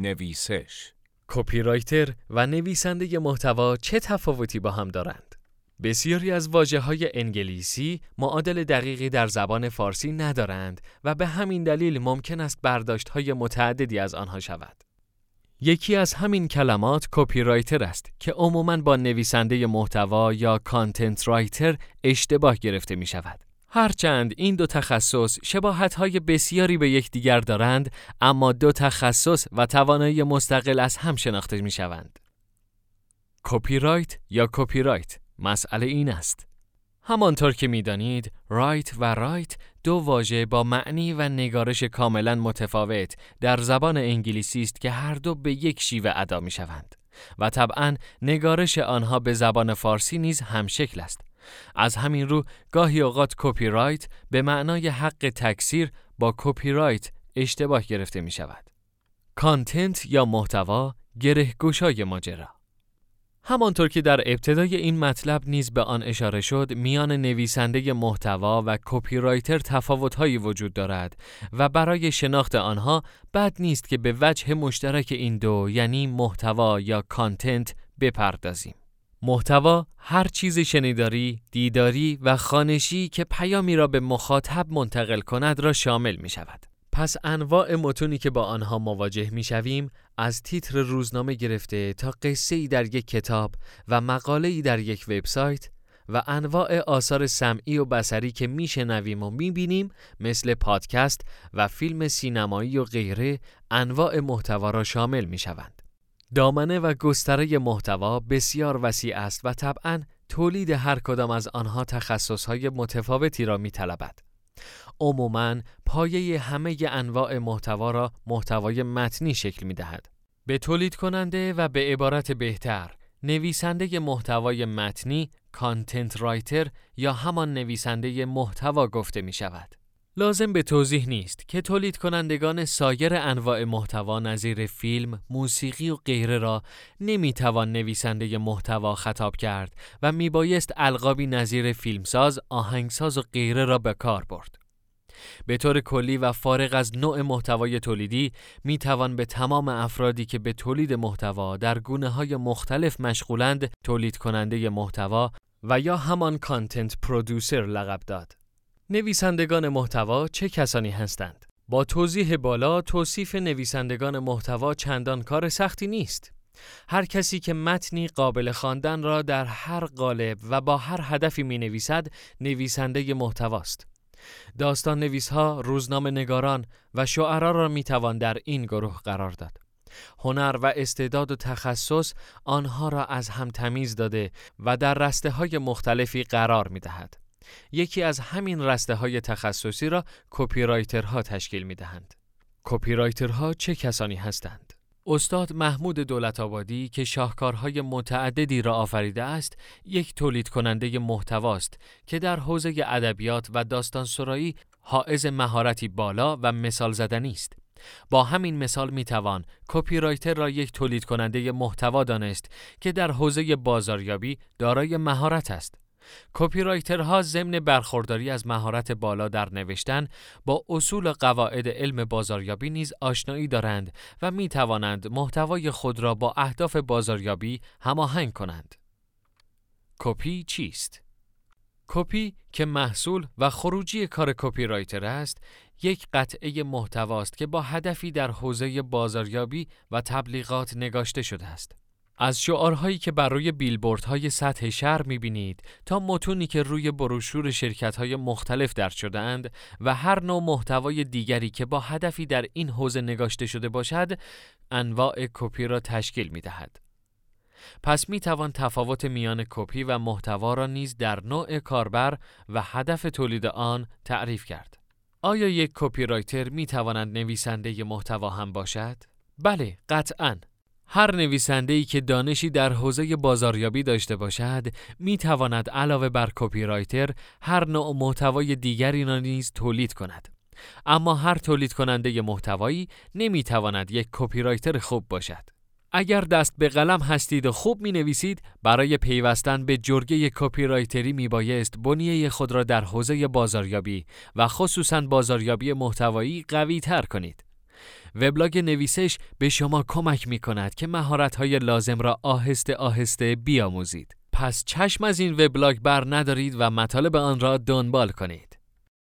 نویسش copywriter و نویسنده محتوا چه تفاوتی با هم دارند؟ بسیاری از واژه های انگلیسی معادل دقیقی در زبان فارسی ندارند و به همین دلیل ممکن است برداشت های متعددی از آنها شود. یکی از همین کلمات copywriter است که عموماً با نویسنده محتوا یا content writer اشتباه گرفته می شود. هرچند این دو تخصص های بسیاری به یکدیگر دارند اما دو تخصص و توانایی مستقل از هم شناخته می شوند. کپی رایت یا copywrite مسئله این است. همانطور که می‌دانید، right و write دو واژه با معنی و نگارش کاملا متفاوت در زبان انگلیسی است که هر دو به یک شیوه ادا می شوند و طبعا نگارش آنها به زبان فارسی نیز همشکل است. از همین رو گاهی اوقات کپی رایت به معنای حق تکثیر با copywrite اشتباه گرفته می شود. content یا محتوا گره گشای ماجرا همانطور که در ابتدای این مطلب نیز به آن اشاره شد میان نویسنده محتوا و copywriter تفاوت‌هایی وجود دارد و برای شناخت آنها بد نیست که به وجه مشترک این دو یعنی محتوا یا content بپردازیم محتوا هر چیز شنیداری، دیداری و خانشی که پیامی را به مخاطب منتقل کند را شامل می شود. پس انواع متونی که با آنها مواجه می شویم از تیتر روزنامه گرفته تا قصه ای در یک کتاب و مقاله ای در یک وبسایت و انواع آثار سمعی و بسری که میشنویم و می‌بینیم مثل پادکست و فیلم سینمایی و غیره انواع محتوا را شامل می شوند. دامنه و گستره محتوا بسیار وسیع است و طبعا تولید هر کدام از آنها تخصصهای متفاوتی را می طلبد. عموماً پایه همه انواع محتوا را محتوای متنی شکل می دهد. به تولید کننده و به عبارت بهتر نویسنده محتوای متنی کانتنت رایتر یا همان نویسنده محتوا گفته می شود. لازم به توضیح نیست که تولید کنندگان سایر انواع محتوا نظیر فیلم، موسیقی و غیره را نمی توان نویسنده محتوا خطاب کرد و می بایست القابی نظیر فیلمساز، آهنگساز و غیره را به کار برد. به طور کلی و فارغ از نوع محتوای تولیدی می توان به تمام افرادی که به تولید محتوا در گونه های مختلف مشغولند تولید کننده محتوا و یا همان کانتنت پرودوسر لقب داد. نویسندگان محتوا چه کسانی هستند؟ با توضیح بالا توصیف نویسندگان محتوا چندان کار سختی نیست. هر کسی که متنی قابل خواندن را در هر قالب و با هر هدفی می نویسد نویسنده محتواست. داستان نویس ها، روزنامه نگاران و شعرا را می توان در این گروه قرار داد. هنر و استعداد و تخصص آنها را از هم تمیز داده و در رسته های مختلفی قرار می دهد. یکی از همین رسته های تخصصی را کپی رایترها تشکیل می دهند. کپی رایترها چه کسانی هستند؟ استاد محمود دولت آبادی که شاهکارهای متعددی را آفریده است، یک تولید کننده محتواست که در حوزه ادبیات و داستان سرایی حائز مهارتی بالا و مثال زدنی است. با همین مثال می توان copywriter را یک تولید کننده محتوا دانست که در حوزه بازاریابی دارای مهارت است. copywriter ها ضمن برخورداری از مهارت بالا در نوشتن با اصول و قواعد علم بازاریابی نیز آشنایی دارند و می توانند محتوای خود را با اهداف بازاریابی هماهنگ کنند. کپی چیست؟ کپی که محصول و خروجی کار copywriter است، یک قطعه محتواست که با هدفی در حوزه بازاریابی و تبلیغات نگاشته شده است. از شعارهایی که بر روی بیلبوردهای سطح شهر می‌بینید تا متونی که روی بروشور شرکتهای مختلف درد شدهاند و هر نوع محتوای دیگری که با هدفی در این حوزه نگاشته شده باشد انواع کپی را تشکیل می‌دهد. پس می توان تفاوت میان کپی و محتوا را نیز در نوع کاربر و هدف تولید آن تعریف کرد. آیا یک copywriter می تواند نویسنده محتوا هم باشد؟ بله، قطعاً. هر نویسنده ای که دانشی در حوزه بازاریابی داشته باشد می تواند علاوه بر copywriter هر نوع محتوای دیگری را نیز تولید کند. اما هر تولید کننده محتوایی نمی تواند یک copywriter خوب باشد. اگر دست به قلم هستید و خوب می نویسید برای پیوستن به جرگه copywriter ی می بایست بنیه خود را در حوزه بازاریابی و خصوصا بازاریابی محتوایی قوی تر کنید. وبلاگ نویسش به شما کمک می کند که مهارت‌های لازم را آهسته آهسته بیاموزید. پس چشم از این وبلاگ بر ندارید و مطالب آن را دنبال کنید.